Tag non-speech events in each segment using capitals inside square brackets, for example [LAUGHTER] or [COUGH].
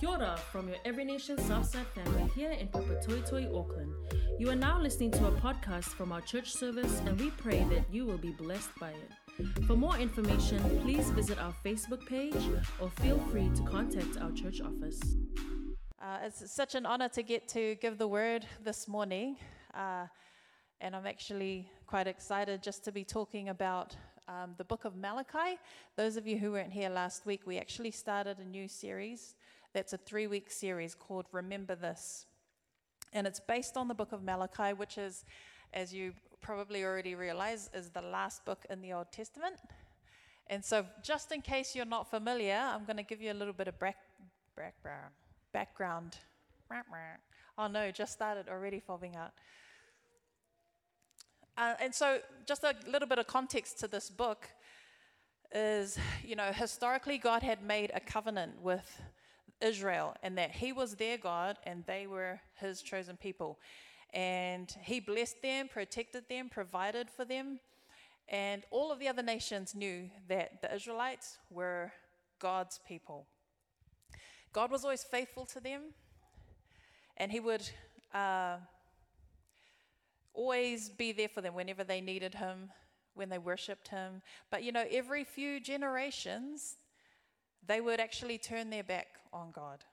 Kia from your Every Nation Southside family here in Papatoetoe, Auckland. You are now listening to a podcast from our church service, and we pray that you will be blessed by it. For more information, please visit our Facebook page or feel free to contact our church office. Uh, it's such an honor to get to give the word this morning. Uh, and I'm actually quite excited just to be talking about um, the book of Malachi. Those of you who weren't here last week, we actually started a new series that's a three week series called Remember This. And it's based on the book of Malachi, which is, as you probably already realize, is the last book in the Old Testament. And so, just in case you're not familiar, I'm going to give you a little bit of back, background. background. Oh no, just started already fobbing out. Uh, and so, just a little bit of context to this book is, you know, historically, God had made a covenant with Israel and that he was their God and they were his chosen people. And he blessed them, protected them, provided for them. And all of the other nations knew that the Israelites were God's people. God was always faithful to them, and he would uh, always be there for them whenever they needed him, when they worshiped him. But you know, every few generations, they would actually turn their back on God.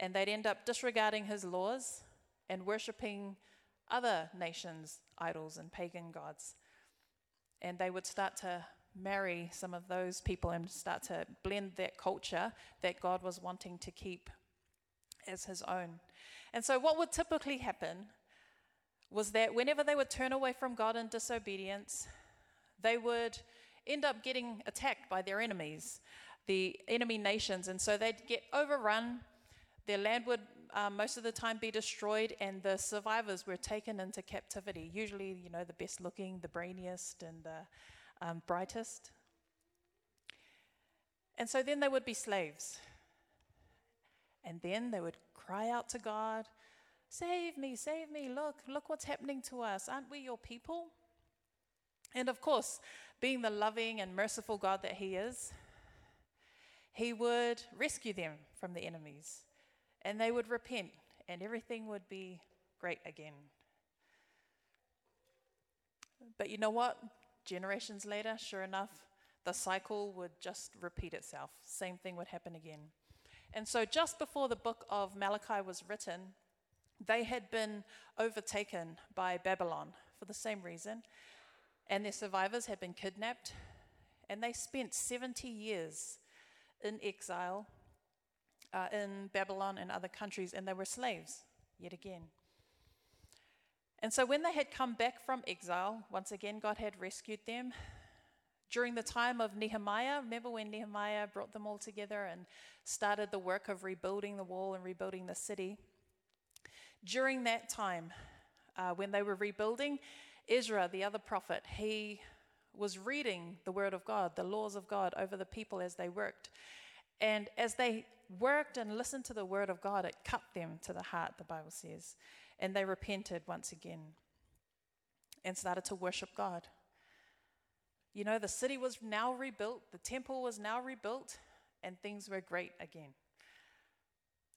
And they'd end up disregarding his laws and worshipping other nations' idols and pagan gods. And they would start to marry some of those people and start to blend that culture that God was wanting to keep as his own. And so, what would typically happen was that whenever they would turn away from God in disobedience, they would end up getting attacked by their enemies, the enemy nations. And so they'd get overrun. Their land would um, most of the time be destroyed, and the survivors were taken into captivity. Usually, you know, the best looking, the brainiest, and the um, brightest. And so then they would be slaves. And then they would cry out to God, Save me, save me, look, look what's happening to us. Aren't we your people? And of course, being the loving and merciful God that He is, He would rescue them from the enemies and they would repent and everything would be great again. But you know what? Generations later, sure enough, the cycle would just repeat itself. Same thing would happen again. And so, just before the book of Malachi was written, they had been overtaken by Babylon for the same reason, and their survivors had been kidnapped, and they spent 70 years in exile uh, in Babylon and other countries, and they were slaves yet again. And so, when they had come back from exile, once again, God had rescued them. During the time of Nehemiah, remember when Nehemiah brought them all together and started the work of rebuilding the wall and rebuilding the city? During that time, uh, when they were rebuilding, Ezra, the other prophet, he was reading the word of God, the laws of God over the people as they worked. And as they worked and listened to the word of God, it cut them to the heart, the Bible says. And they repented once again and started to worship God. You know, the city was now rebuilt, the temple was now rebuilt, and things were great again.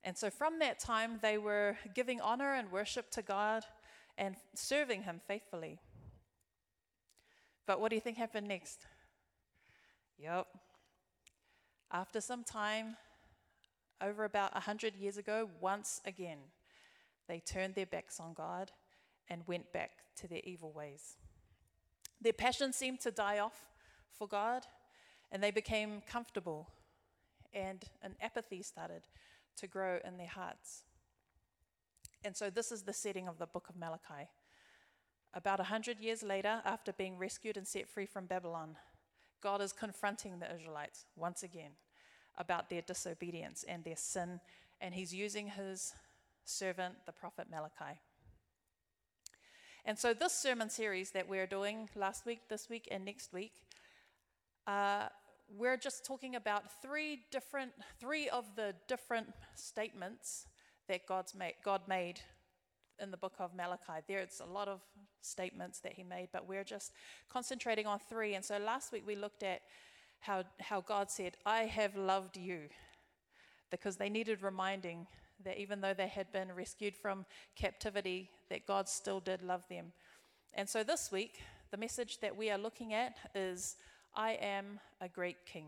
And so from that time, they were giving honor and worship to God and serving Him faithfully. But what do you think happened next? Yep. After some time, over about 100 years ago, once again, they turned their backs on God and went back to their evil ways. Their passion seemed to die off for God, and they became comfortable, and an apathy started to grow in their hearts. And so, this is the setting of the book of Malachi. About a hundred years later, after being rescued and set free from Babylon, God is confronting the Israelites once again about their disobedience and their sin, and He's using His servant, the prophet Malachi. And so, this sermon series that we're doing last week, this week, and next week, uh, we're just talking about three different, three of the different statements that God's made, God made in the book of Malachi. There's a lot of statements that He made, but we're just concentrating on three. And so last week we looked at how, how God said, I have loved you. because they needed reminding that even though they had been rescued from captivity, that God still did love them. And so this week, the message that we are looking at is I am a great king.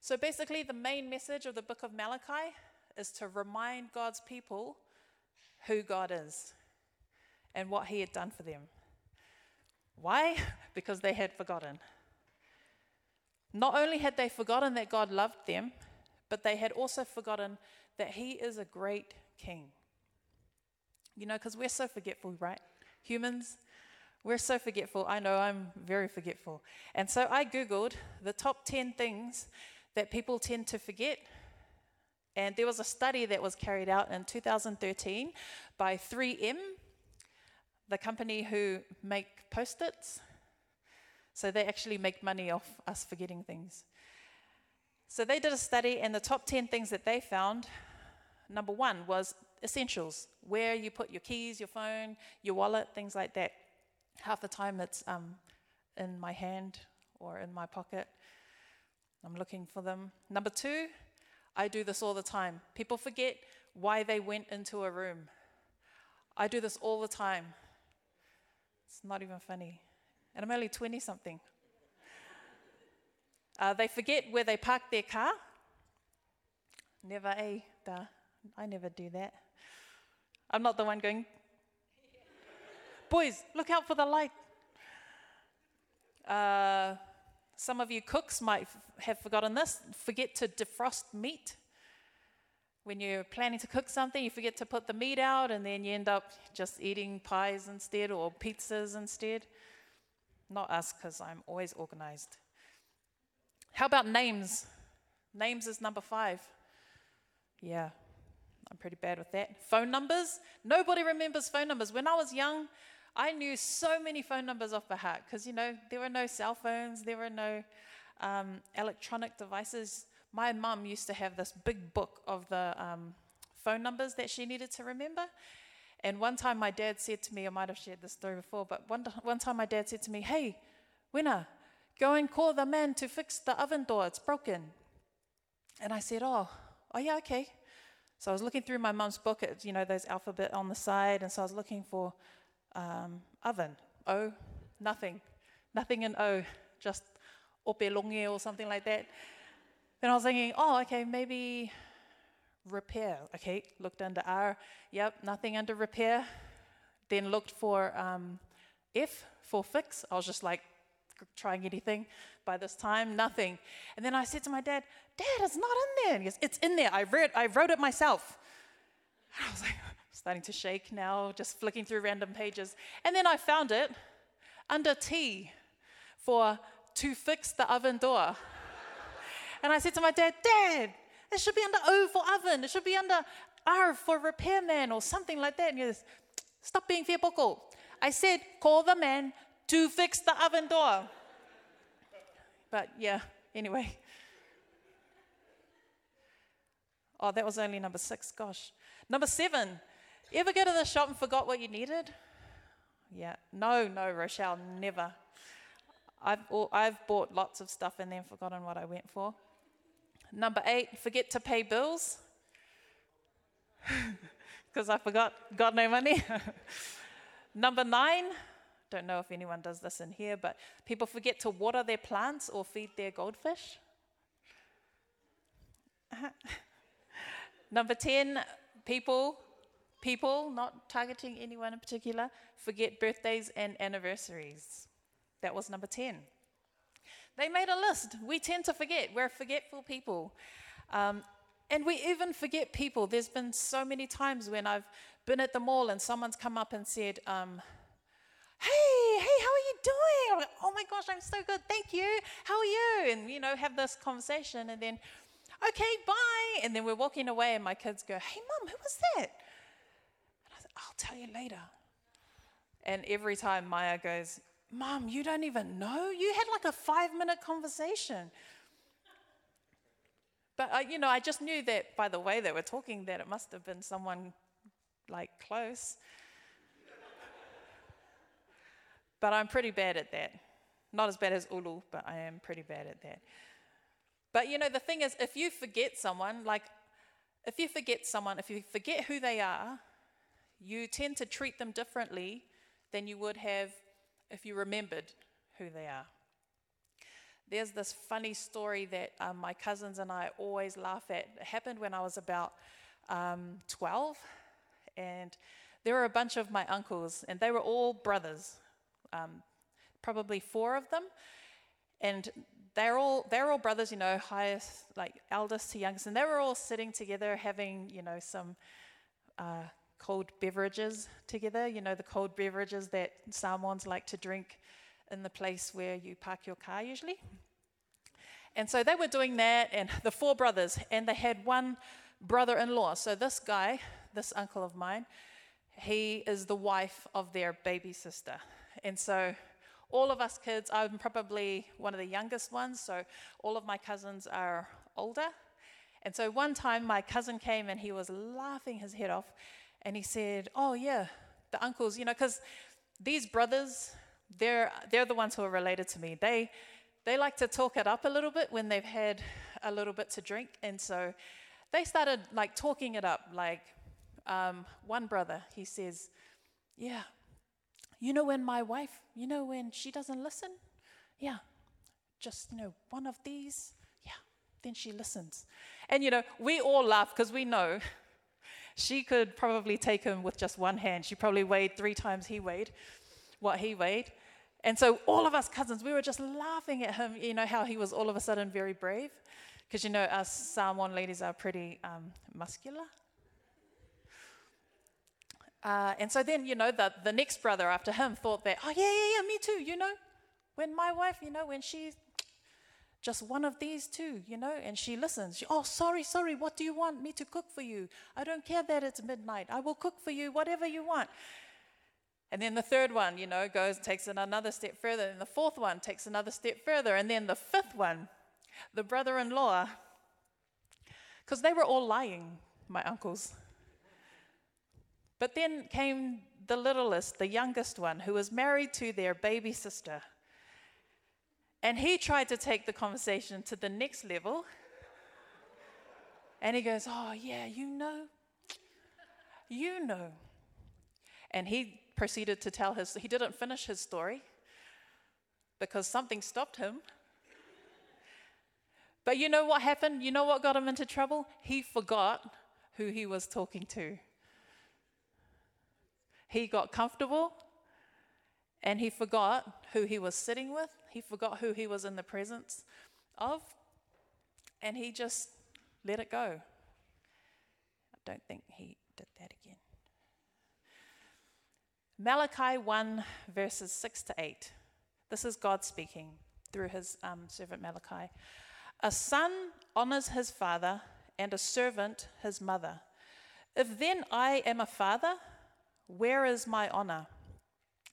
So basically, the main message of the book of Malachi is to remind God's people who God is and what He had done for them. Why? [LAUGHS] Because they had forgotten. Not only had they forgotten that God loved them, but they had also forgotten that He is a great King. You know, because we're so forgetful, right? Humans, we're so forgetful. I know I'm very forgetful. And so I Googled the top 10 things that people tend to forget. And there was a study that was carried out in 2013 by 3M, the company who make post its. So they actually make money off us forgetting things. So they did a study, and the top 10 things that they found number one was essentials where you put your keys, your phone, your wallet, things like that. Half the time it's um, in my hand or in my pocket. I'm looking for them. Number two, I do this all the time. People forget why they went into a room. I do this all the time. It's not even funny. And I'm only 20 something. Uh, they forget where they parked their car. Never duh. I never do that. I'm not the one going, boys, look out for the light. Uh, some of you cooks might have forgotten this. Forget to defrost meat. When you're planning to cook something, you forget to put the meat out, and then you end up just eating pies instead or pizzas instead. Not us, because I'm always organized. How about names? Names is number five. Yeah, I'm pretty bad with that. Phone numbers? Nobody remembers phone numbers. When I was young, I knew so many phone numbers off by heart because, you know, there were no cell phones, there were no um, electronic devices. My mum used to have this big book of the um, phone numbers that she needed to remember. And one time my dad said to me, I might have shared this story before, but one, one time my dad said to me, Hey, winner, go and call the man to fix the oven door, it's broken. And I said, Oh, oh yeah, okay. So I was looking through my mum's book, at, you know, those alphabet on the side, and so I was looking for um, oven. O, nothing. Nothing in O, just opelonge or something like that. Then I was thinking, oh, okay, maybe repair. Okay, looked under R. Yep, nothing under repair. Then looked for um, F for fix. I was just like trying anything. By this time, nothing. And then I said to my dad, Dad, it's not in there. And he goes, It's in there. I read, I wrote it myself. And [LAUGHS] I was like, starting to shake now, just flicking through random pages. And then I found it under T for to fix the oven door. and I said to my dad, Dad, it should be under O for oven. It should be under R for repairman or something like that. And he goes, Stop being fiapoko. I said, call the man to fix the oven door. But yeah, anyway. Oh, that was only number six. Gosh. Number seven. You ever go to the shop and forgot what you needed? Yeah. No, no, Rochelle, never. I've, I've bought lots of stuff and then forgotten what I went for. Number eight, forget to pay bills. [LAUGHS] Because I forgot, got no money. [LAUGHS] Number nine, don't know if anyone does this in here, but people forget to water their plants or feed their goldfish. [LAUGHS] Number 10, people, people, not targeting anyone in particular, forget birthdays and anniversaries. That was number 10. They made a list. We tend to forget. We're forgetful people. Um, and we even forget people. There's been so many times when I've been at the mall and someone's come up and said, um, Hey, hey, how are you doing? Like, oh my gosh, I'm so good. Thank you. How are you? And, you know, have this conversation. And then, okay, bye. And then we're walking away, and my kids go, Hey, mom, who was that? I'll tell you later. And every time Maya goes, Mom, you don't even know? You had like a five minute conversation. But, uh, you know, I just knew that by the way they were talking that it must have been someone like close. but I'm pretty bad at that. Not as bad as Ulu, but I am pretty bad at that. But you know, the thing is, if you forget someone, like if you forget someone, if you forget who they are, you tend to treat them differently than you would have if you remembered who they are. There's this funny story that um, my cousins and I always laugh at. It happened when I was about um, 12, and there were a bunch of my uncles, and they were all brothers, um, probably four of them, and they're all they're all brothers, you know, highest like eldest to youngest, and they were all sitting together having you know some uh, cold beverages together. You know the cold beverages that Samoans like to drink in the place where you park your car usually. And so they were doing that, and the four brothers, and they had one brother in law. So this guy, this uncle of mine, he is the wife of their baby sister. And so all of us kids, I'm probably one of the youngest ones, so all of my cousins are older. And so one time my cousin came and he was laughing his head off and he said, Oh, yeah, the uncles, you know, because these brothers, they're, they're the ones who are related to me. They, they like to talk it up a little bit when they've had a little bit to drink. And so they started like talking it up. Like um, one brother, he says, Yeah, you know, when my wife, you know, when she doesn't listen? Yeah, just, you know, one of these. Yeah, then she listens. And, you know, we all laugh because we know she could probably take him with just one hand. She probably weighed three times he weighed, what he weighed. And so all of us cousins, we were just laughing at him, you know, how he was all of a sudden very brave. Because, you know, us Samoan ladies are pretty um, muscular. Uh, and so then, you know, the, the next brother after him thought that, oh, yeah, yeah, yeah, me too, you know. When my wife, you know, when she's just one of these two, you know, and she listens. She, oh, sorry, sorry, what do you want me to cook for you? I don't care that it's midnight. I will cook for you whatever you want. And then the third one, you know, goes, takes it another step further. And the fourth one takes another step further. And then the fifth one, the brother in law, because they were all lying, my uncles. But then came the littlest, the youngest one, who was married to their baby sister. And he tried to take the conversation to the next level. And he goes, Oh, yeah, you know, you know. And he proceeded to tell his, he didn't finish his story because something stopped him. But you know what happened? You know what got him into trouble? He forgot who he was talking to. He got comfortable and he forgot who he was sitting with. He forgot who he was in the presence of. And he just let it go. I don't think he did that again. Malachi 1, verses 6 to 8. This is God speaking through his um, servant Malachi. A son honors his father, and a servant his mother. If then I am a father, where is my honor?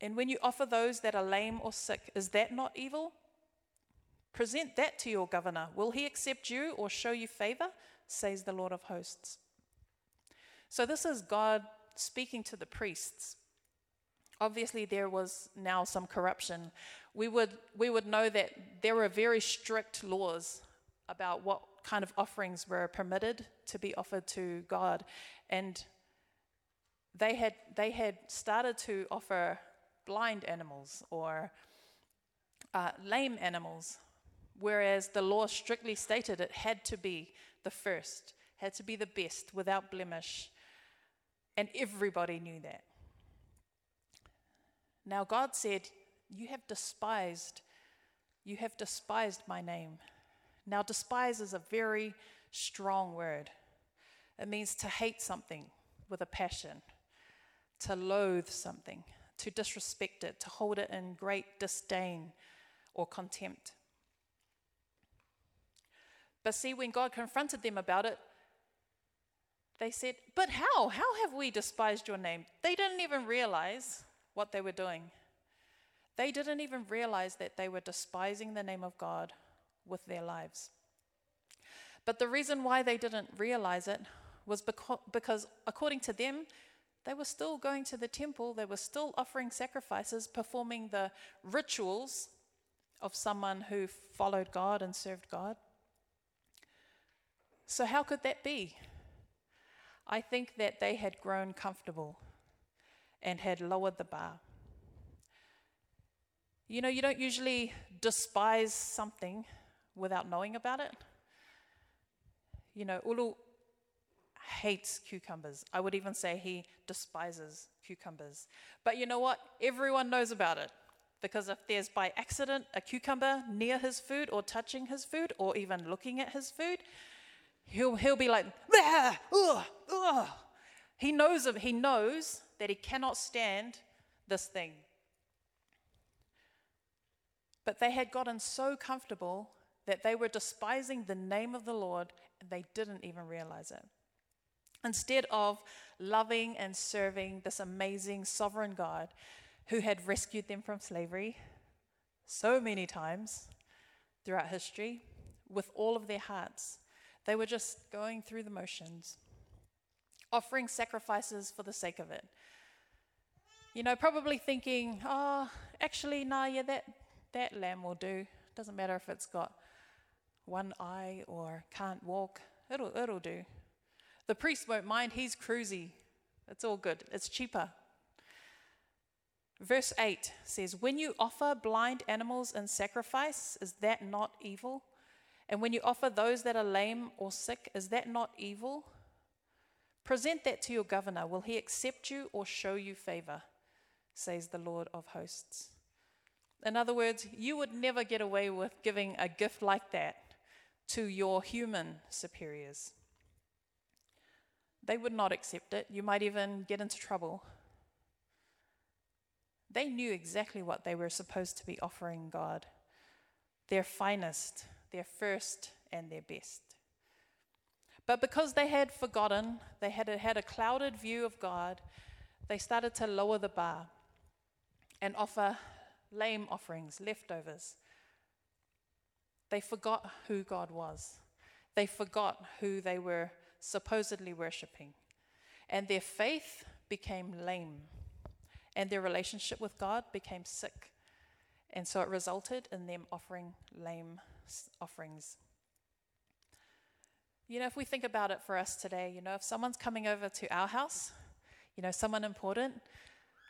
And when you offer those that are lame or sick, is that not evil? Present that to your governor. Will he accept you or show you favor? Says the Lord of hosts. So, this is God speaking to the priests obviously there was now some corruption, we would, we would know that there were very strict laws about what kind of offerings were permitted to be offered to God. And they had, they had started to offer blind animals or uh, lame animals, whereas the law strictly stated it had to be the first, had to be the best, without blemish. And everybody knew that. Now God said, You have despised, you have despised my name. Now, despise is a very strong word. It means to hate something with a passion, to loathe something, to disrespect it, to hold it in great disdain or contempt. But see, when God confronted them about it, they said, But how? How have we despised your name? They didn't even realize what they were doing. They didn't even realize that they were despising the name of God with their lives. But the reason why they didn't realize it was because, according to them, they were still going to the temple, they were still offering sacrifices, performing the rituals of someone who followed God and served God. So, how could that be? I think that they had grown comfortable and had lowered the bar. You know, you don't usually despise something without knowing about it. You know, Ulu hates cucumbers. I would even say he despises cucumbers. But you know what? Everyone knows about it. Because if there's by accident a cucumber near his food or touching his food or even looking at his food, he'll, he'll be like, ugh, ugh. He knows, he knows that he cannot stand this thing. But they had gotten so comfortable that they were despising the name of the Lord and they didn't even realize it. Instead of loving and serving this amazing sovereign God who had rescued them from slavery so many times throughout history with all of their hearts, they were just going through the motions, offering sacrifices for the sake of it. You know, probably thinking, oh, actually, nah, yeah, that, that lamb will do. Doesn't matter if it's got one eye or can't walk, it'll, it'll do. The priest won't mind, he's cruisy. It's all good, it's cheaper. Verse 8 says, When you offer blind animals in sacrifice, is that not evil? And when you offer those that are lame or sick, is that not evil? Present that to your governor. Will he accept you or show you favor? Says the Lord of hosts. In other words, you would never get away with giving a gift like that to your human superiors. They would not accept it. You might even get into trouble. They knew exactly what they were supposed to be offering God their finest, their first, and their best. But because they had forgotten, they had had a clouded view of God, they started to lower the bar and offer lame offerings, leftovers. They forgot who God was. They forgot who they were supposedly worshipping. And their faith became lame. And their relationship with God became sick. And so it resulted in them offering lame offerings. You know, if we think about it for us today, you know, if someone's coming over to our house, you know, someone important,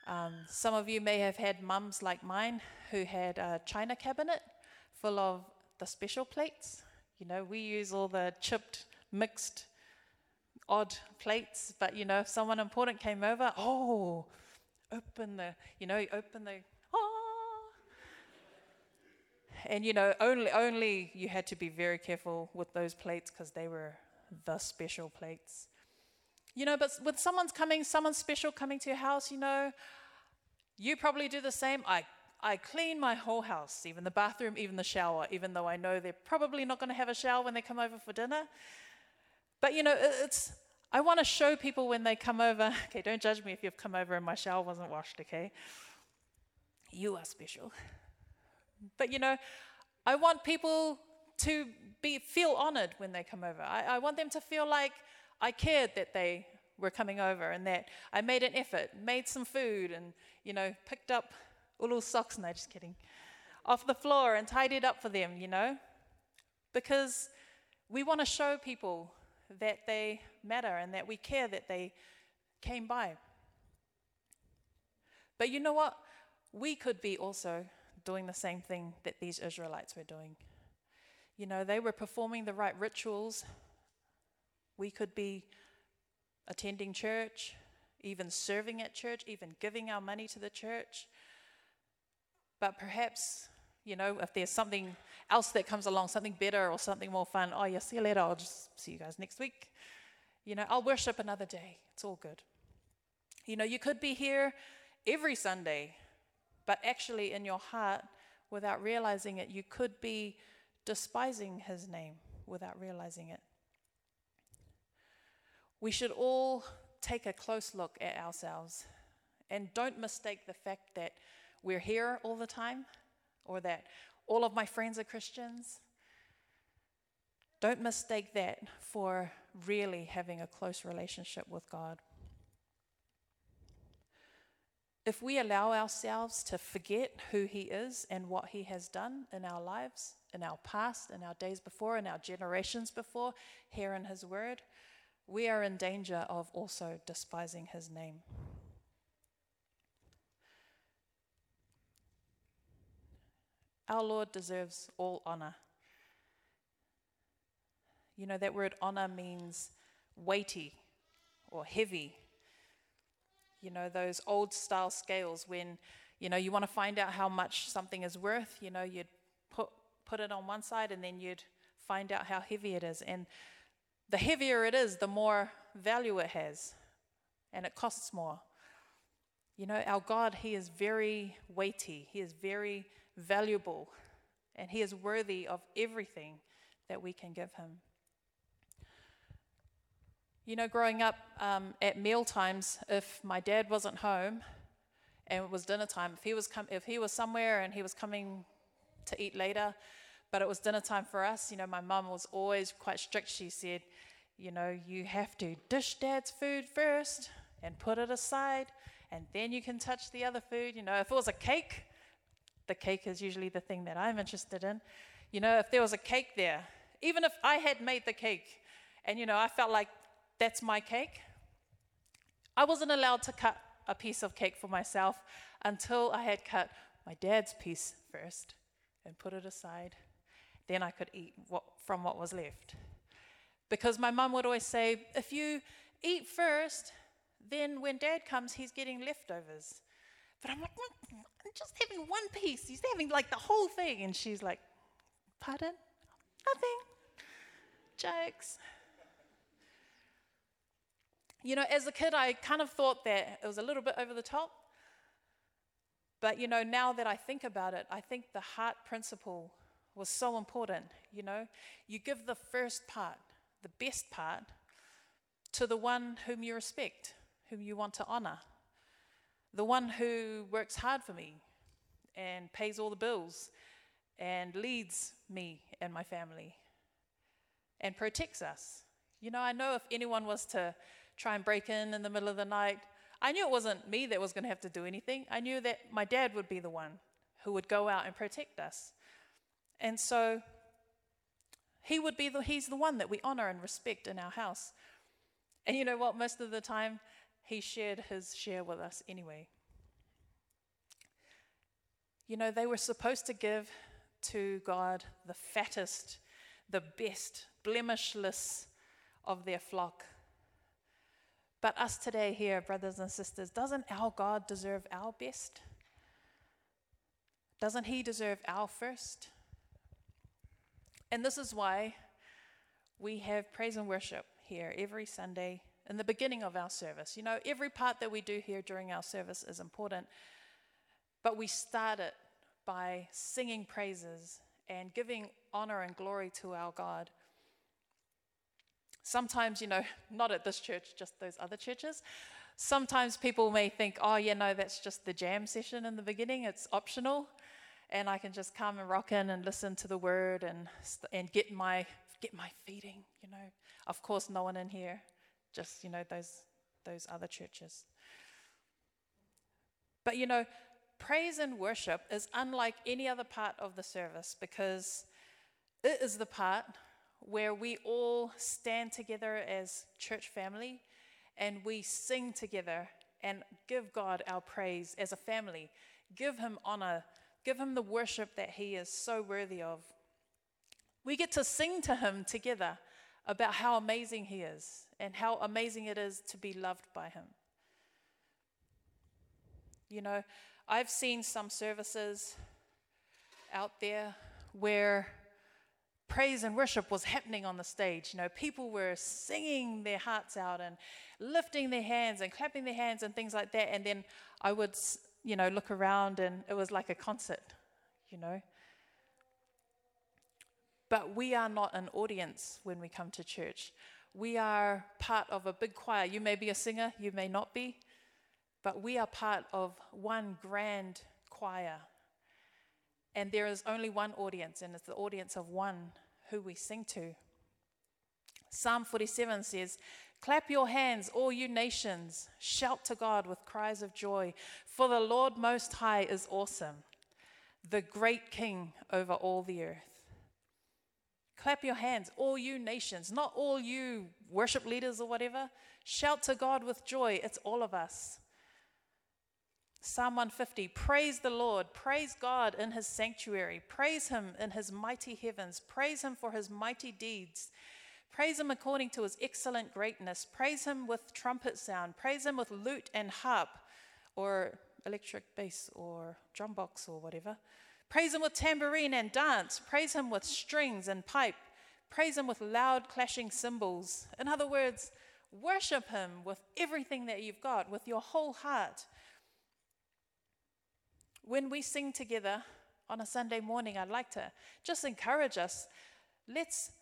um, some of you may have had mums like mine who had a china cabinet full of the special plates. You know, we use all the chipped, mixed, odd plates, but you know, if someone important came over, oh, open the, you know, open the, ah. And you know, only only you had to be very careful with those plates because they were the special plates. You know, but with someone's coming, someone special coming to your house, you know, you probably do the same. I, I clean my whole house, even the bathroom, even the shower, even though I know they're probably not going to have a shower when they come over for dinner. But you know, it's, I want to show people when they come over. [LAUGHS] Okay, don't judge me if you've come over and my shower wasn't washed, okay? You are special. But you know, I want people to be, feel honored when they come over. I, I want them to feel like I cared that they were coming over and that I made an effort, made some food, and, you know, picked up little socks, no, just kidding, off the floor and tidied up for them, you know? Because we want to show people that they matter and that we care that they came by. But you know what? We could be also doing the same thing that these Israelites were doing. You know, they were performing the right rituals. We could be attending church, even serving at church, even giving our money to the church. But perhaps, you know, if there's something else that comes along, something better or something more fun, oh, yeah, see you later. I'll just see you guys next week. You know, I'll worship another day. It's all good. You know, you could be here every Sunday, but actually in your heart, without realizing it, you could be despising his name. without realizing it. We should all take a close look at ourselves and don't mistake the fact that we're here all the time or that all of my friends are Christians. Don't mistake that for really having a close relationship with God. If we allow ourselves to forget who He is and what He has done in our lives, in our past, in our days before, in our generations before, here in His Word, we are in danger of also despising His name. Our Lord deserves all honor. You know, that word honor means weighty or heavy. You know, those old style scales when, you know, you want to find out how much something is worth, you know, you'd put, put it on one side and then you'd find out how heavy it is. And the heavier it is, the more value it has, and it costs more. You know, our God, He is very weighty, He is very valuable, and He is worthy of everything that we can give Him. You know, growing up um, at meal times, if my dad wasn't home and it was dinner time, if he was com- if he was somewhere and he was coming to eat later, but it was dinner time for us, you know, my mum was always quite strict. She said, you know, you have to dish dad's food first and put it aside, and then you can touch the other food. You know, if it was a cake, the cake is usually the thing that I'm interested in. You know, if there was a cake there, even if I had made the cake and, you know, I felt like that's my cake. I wasn't allowed to cut a piece of cake for myself until I had cut my dad's piece first and put it aside. Then I could eat what, from what was left. Because my mum would always say, if you eat first, then when dad comes, he's getting leftovers. But I'm like, I'm just having one piece. He's having like the whole thing. And she's like, pardon? Nothing. Jokes. You know, as a kid, I kind of thought that it was a little bit over the top. But, you know, now that I think about it, I think the heart principle was so important. You know, you give the first part, the best part, to the one whom you respect, whom you want to honor, the one who works hard for me and pays all the bills and leads me and my family and protects us. You know, I know if anyone was to try and break in in the middle of the night. I knew it wasn't me that was going to have to do anything. I knew that my dad would be the one who would go out and protect us. And so he would be the he's the one that we honor and respect in our house. And you know what? Most of the time he shared his share with us anyway. You know, they were supposed to give to God the fattest, the best, blemishless of their flock. But us today, here, brothers and sisters, doesn't our God deserve our best? Doesn't He deserve our first? And this is why we have praise and worship here every Sunday in the beginning of our service. You know, every part that we do here during our service is important, but we start it by singing praises and giving honor and glory to our God Sometimes, you know, [LAUGHS] not at this church, just those other churches. Sometimes people may think, oh, yeah, no, that's just the jam session in the beginning, it's optional. And I can just come and rock in and listen to the word and, and get, my, get my feeding, you know. Of course, no one in here, just, you know, those, those other churches. But, you know, praise and worship is unlike any other part of the service because it is the part where we all stand together as church family and we sing together and give God our praise as a family. Give him honor. Give him the worship that he is so worthy of. We get to sing to him together about how amazing he is and how amazing it is to be loved by him. You know, I've seen some services out there where praise and worship was happening on the stage. You know, people were singing their hearts out and lifting their hands and clapping their hands and things like that. And then I would, you know, look around and it was like a concert, you know. but we are not an audience when we come to church. We are part of a big choir. You may be a singer, you may not be, but we are part of one grand choir. And there is only one audience, and it's the audience of one who we sing to. Psalm 47 says, Clap your hands, all you nations. Shout to God with cries of joy. For the Lord Most High is awesome, the great King over all the earth. Clap your hands, all you nations, not all you worship leaders or whatever. Shout to God with joy. It's all of us. Psalm 150 Praise the Lord, praise God in his sanctuary, praise him in his mighty heavens, praise him for his mighty deeds. Praise him according to his excellent greatness. Praise him with trumpet sound. Praise him with lute and harp, or electric bass, or drum box, or whatever. Praise him with tambourine and dance. Praise him with strings and pipe. Praise him with loud clashing cymbals. In other words, worship him with everything that you've got, with your whole heart. When we sing together on a Sunday morning, I'd like to just encourage us. Let's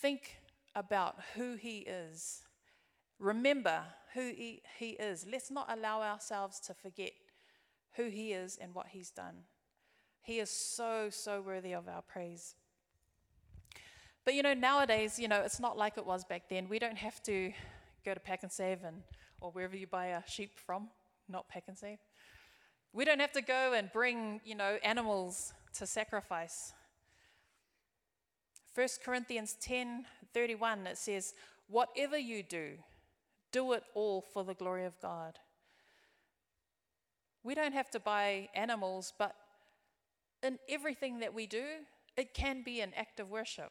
think about who he is. Remember who he, he is. Let's not allow ourselves to forget who he is and what he's done. He is so, so worthy of our praise. But you know, nowadays, you know, it's not like it was back then. We don't have to go to Pak'nSave and Save and or wherever you buy a sheep from, not Pack and Save. We don't have to go and bring, you know, animals to sacrifice. 1 Corinthians 10 31, it says, Whatever you do, do it all for the glory of God. We don't have to buy animals, but in everything that we do, it can be an act of worship.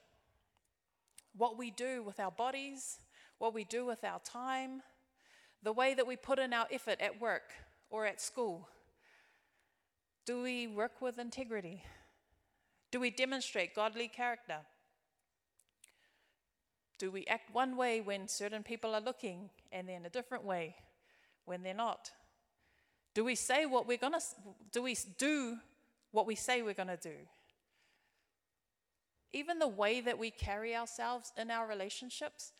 What we do with our bodies, what we do with our time, the way that we put in our effort at work or at school. Do we work with integrity? Do we demonstrate godly character? Do we act one way when certain people are looking and then a different way when they're not? Do we say what we're going to do we do what we say we're going to do. Even the way that we carry ourselves in our relationships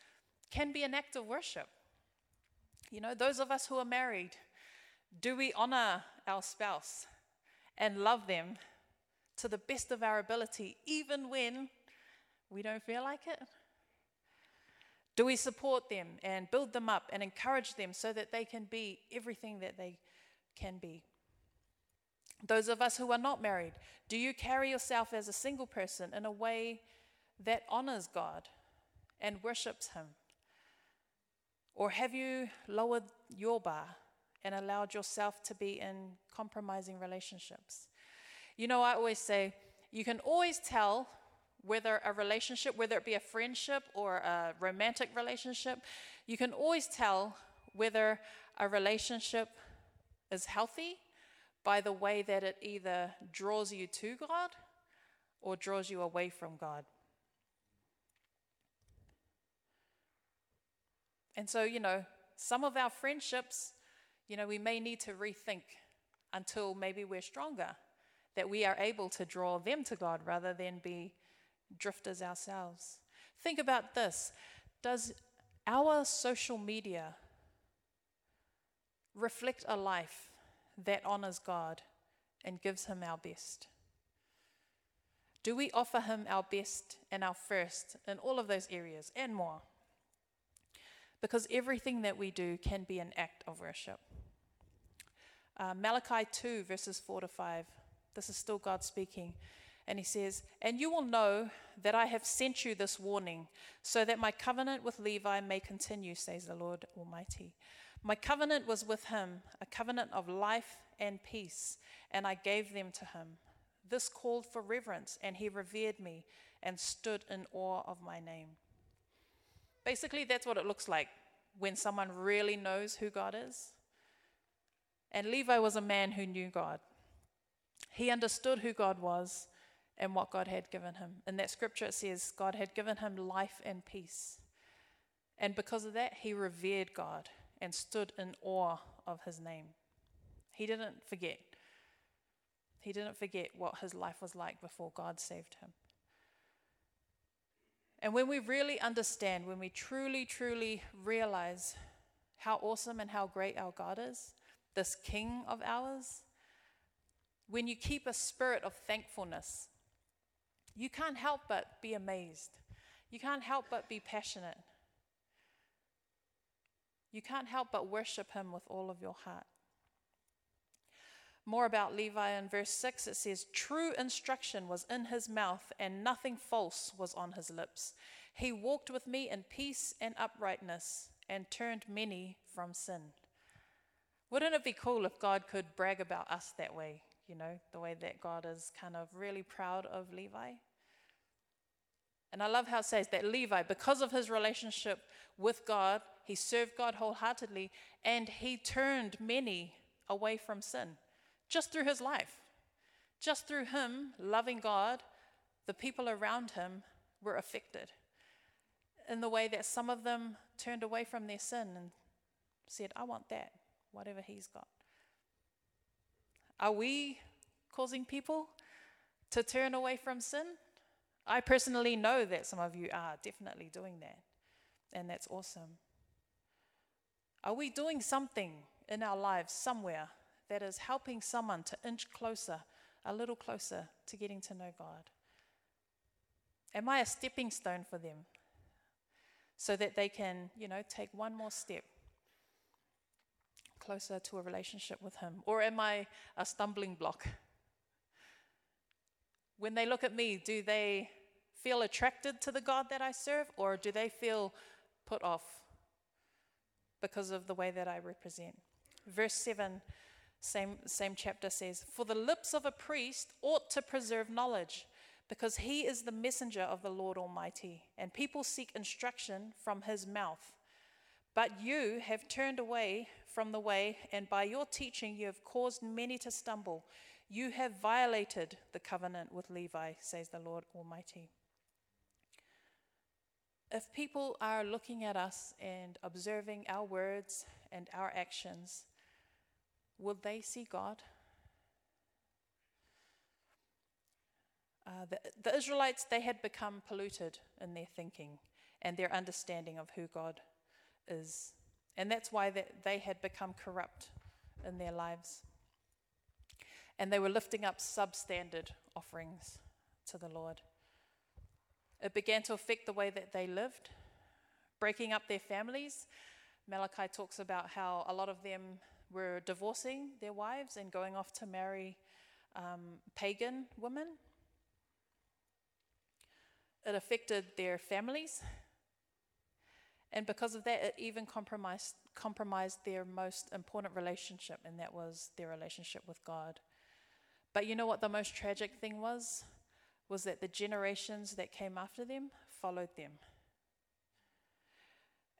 can be an act of worship. You know, those of us who are married, do we honor our spouse and love them to the best of our ability, even when we don't feel like it? Do we support them and build them up and encourage them so that they can be everything that they can be? Those of us who are not married, do you carry yourself as a single person in a way that honors God and worships Him? Or have you lowered your bar and allowed yourself to be in compromising relationships? You know, I always say you can always tell whether a relationship, whether it be a friendship or a romantic relationship, you can always tell whether a relationship is healthy by the way that it either draws you to God or draws you away from God. And so, you know, some of our friendships, you know, we may need to rethink until maybe we're stronger, that we are able to draw them to God rather than be drifters ourselves. Think about this Does our social media reflect a life that honors God and gives Him our best? Do we offer Him our best and our first in all of those areas and more? Because everything that we do can be an act of worship. Uh, Malachi 2, verses 4 to 5. This is still God speaking. And he says, And you will know that I have sent you this warning, so that my covenant with Levi may continue, says the Lord Almighty. My covenant was with him, a covenant of life and peace, and I gave them to him. This called for reverence, and he revered me and stood in awe of my name. Basically, that's what it looks like when someone really knows who God is. And Levi was a man who knew God. He understood who God was and what God had given him. In that scripture, it says God had given him life and peace. And because of that, he revered God and stood in awe of his name. He didn't forget. He didn't forget what his life was like before God saved him. And when we really understand, when we truly, truly realize how awesome and how great our God is, this King of ours, when you keep a spirit of thankfulness, you can't help but be amazed. You can't help but be passionate. You can't help but worship Him with all of your heart. More about Levi in verse 6, it says, True instruction was in his mouth, and nothing false was on his lips. He walked with me in peace and uprightness, and turned many from sin. Wouldn't it be cool if God could brag about us that way? You know, the way that God is kind of really proud of Levi? And I love how it says that Levi, because of his relationship with God, he served God wholeheartedly and he turned many away from sin just through his life. Just through him loving God, the people around him were affected in the way that some of them turned away from their sin and said, I want that, whatever he's got. Are we causing people to turn away from sin? I personally know that some of you are definitely doing that, and that's awesome. Are we doing something in our lives somewhere that is helping someone to inch closer, a little closer to getting to know God? Am I a stepping stone for them so that they can, you know, take one more step closer to a relationship with Him? Or am I a stumbling block? When they look at me, do they feel attracted to the God that I serve, or do they feel put off because of the way that I represent? Verse 7 same, same chapter says, For the lips of a priest ought to preserve knowledge, because he is the messenger of the Lord Almighty, and people seek instruction from his mouth. But you have turned away from the way, and by your teaching you have caused many to stumble. You have violated the covenant with Levi, says the Lord Almighty. If people are looking at us and observing our words and our actions, will they see God? Uh, the, the Israelites, they had become polluted in their thinking and their understanding of who God is. And that's why they, they had become corrupt in their lives. And they were lifting up substandard offerings to the Lord. It began to affect the way that they lived, breaking up their families. Malachi talks about how a lot of them were divorcing their wives and going off to marry um, pagan women. It affected their families. And because of that, it even compromised, compromised their most important relationship, and that was their relationship with God. But you know what the most tragic thing was? Was that the generations that came after them followed them.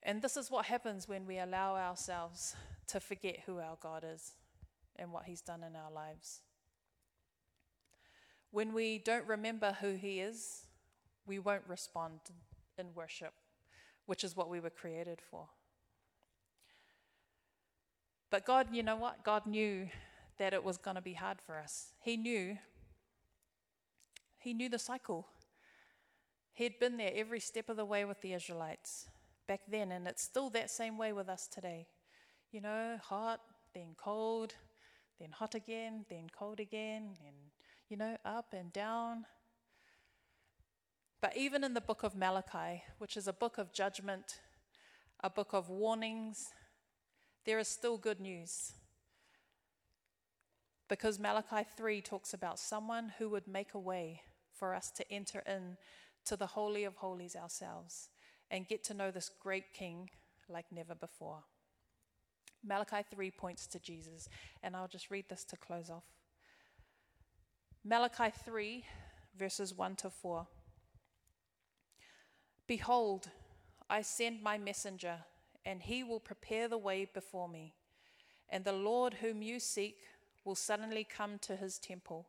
And this is what happens when we allow ourselves to forget who our God is and what He's done in our lives. When we don't remember who He is, we won't respond in worship, which is what we were created for. But God, you know what? God knew that it was going to be hard for us. He knew. He knew the cycle. He'd been there every step of the way with the Israelites back then, and it's still that same way with us today you know, hot, then cold, then hot again, then cold again, and, you know, up and down. But even in the book of Malachi, which is a book of judgment, a book of warnings, there is still good news. Because Malachi 3 talks about someone who would make a way for us to enter in to the Holy of Holies ourselves and get to know this great King like never before. Malachi 3 points to Jesus, and I'll just read this to close off. Malachi 3, verses 1 to 4. Behold, I send my messenger, and he will prepare the way before me. And the Lord whom you seek will suddenly come to his temple.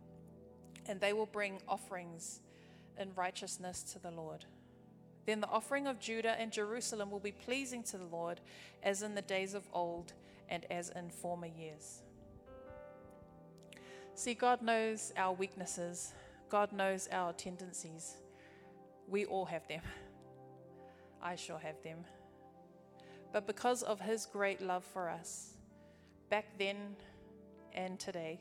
And they will bring offerings in righteousness to the Lord. Then the offering of Judah and Jerusalem will be pleasing to the Lord, as in the days of old and as in former years. See, God knows our weaknesses, God knows our tendencies. We all have them. [LAUGHS] I sure have them. But because of His great love for us, back then and today,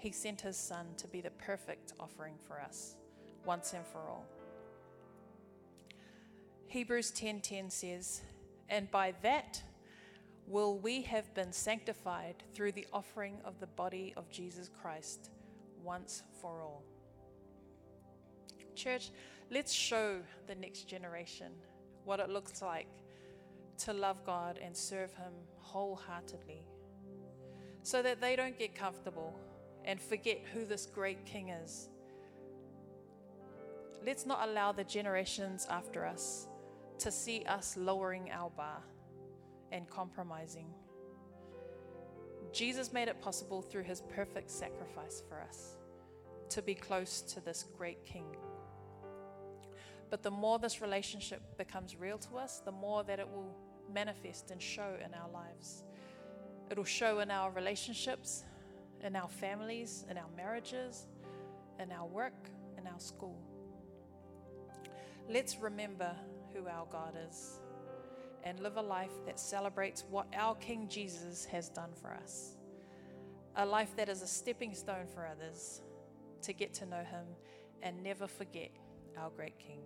He sent His Son to be the perfect offering for us, once and for all. Hebrews 10:10 says, "And by that will we have been sanctified through the offering of the body of Jesus Christ once for all." Church, let's show the next generation what it looks like to love God and serve Him wholeheartedly so that they don't get comfortable and forget who this great King is. Let's not allow the generations after us to see us lowering our bar and compromising. Jesus made it possible through his perfect sacrifice for us to be close to this great King. But the more this relationship becomes real to us, the more that it will manifest and show in our lives. It'll show in our relationships, in our families, in our marriages, in our work, in our school. Let's remember who our God is and live a life that celebrates what our King Jesus has done for us. A life that is a stepping stone for others to get to know Him and never forget our great King.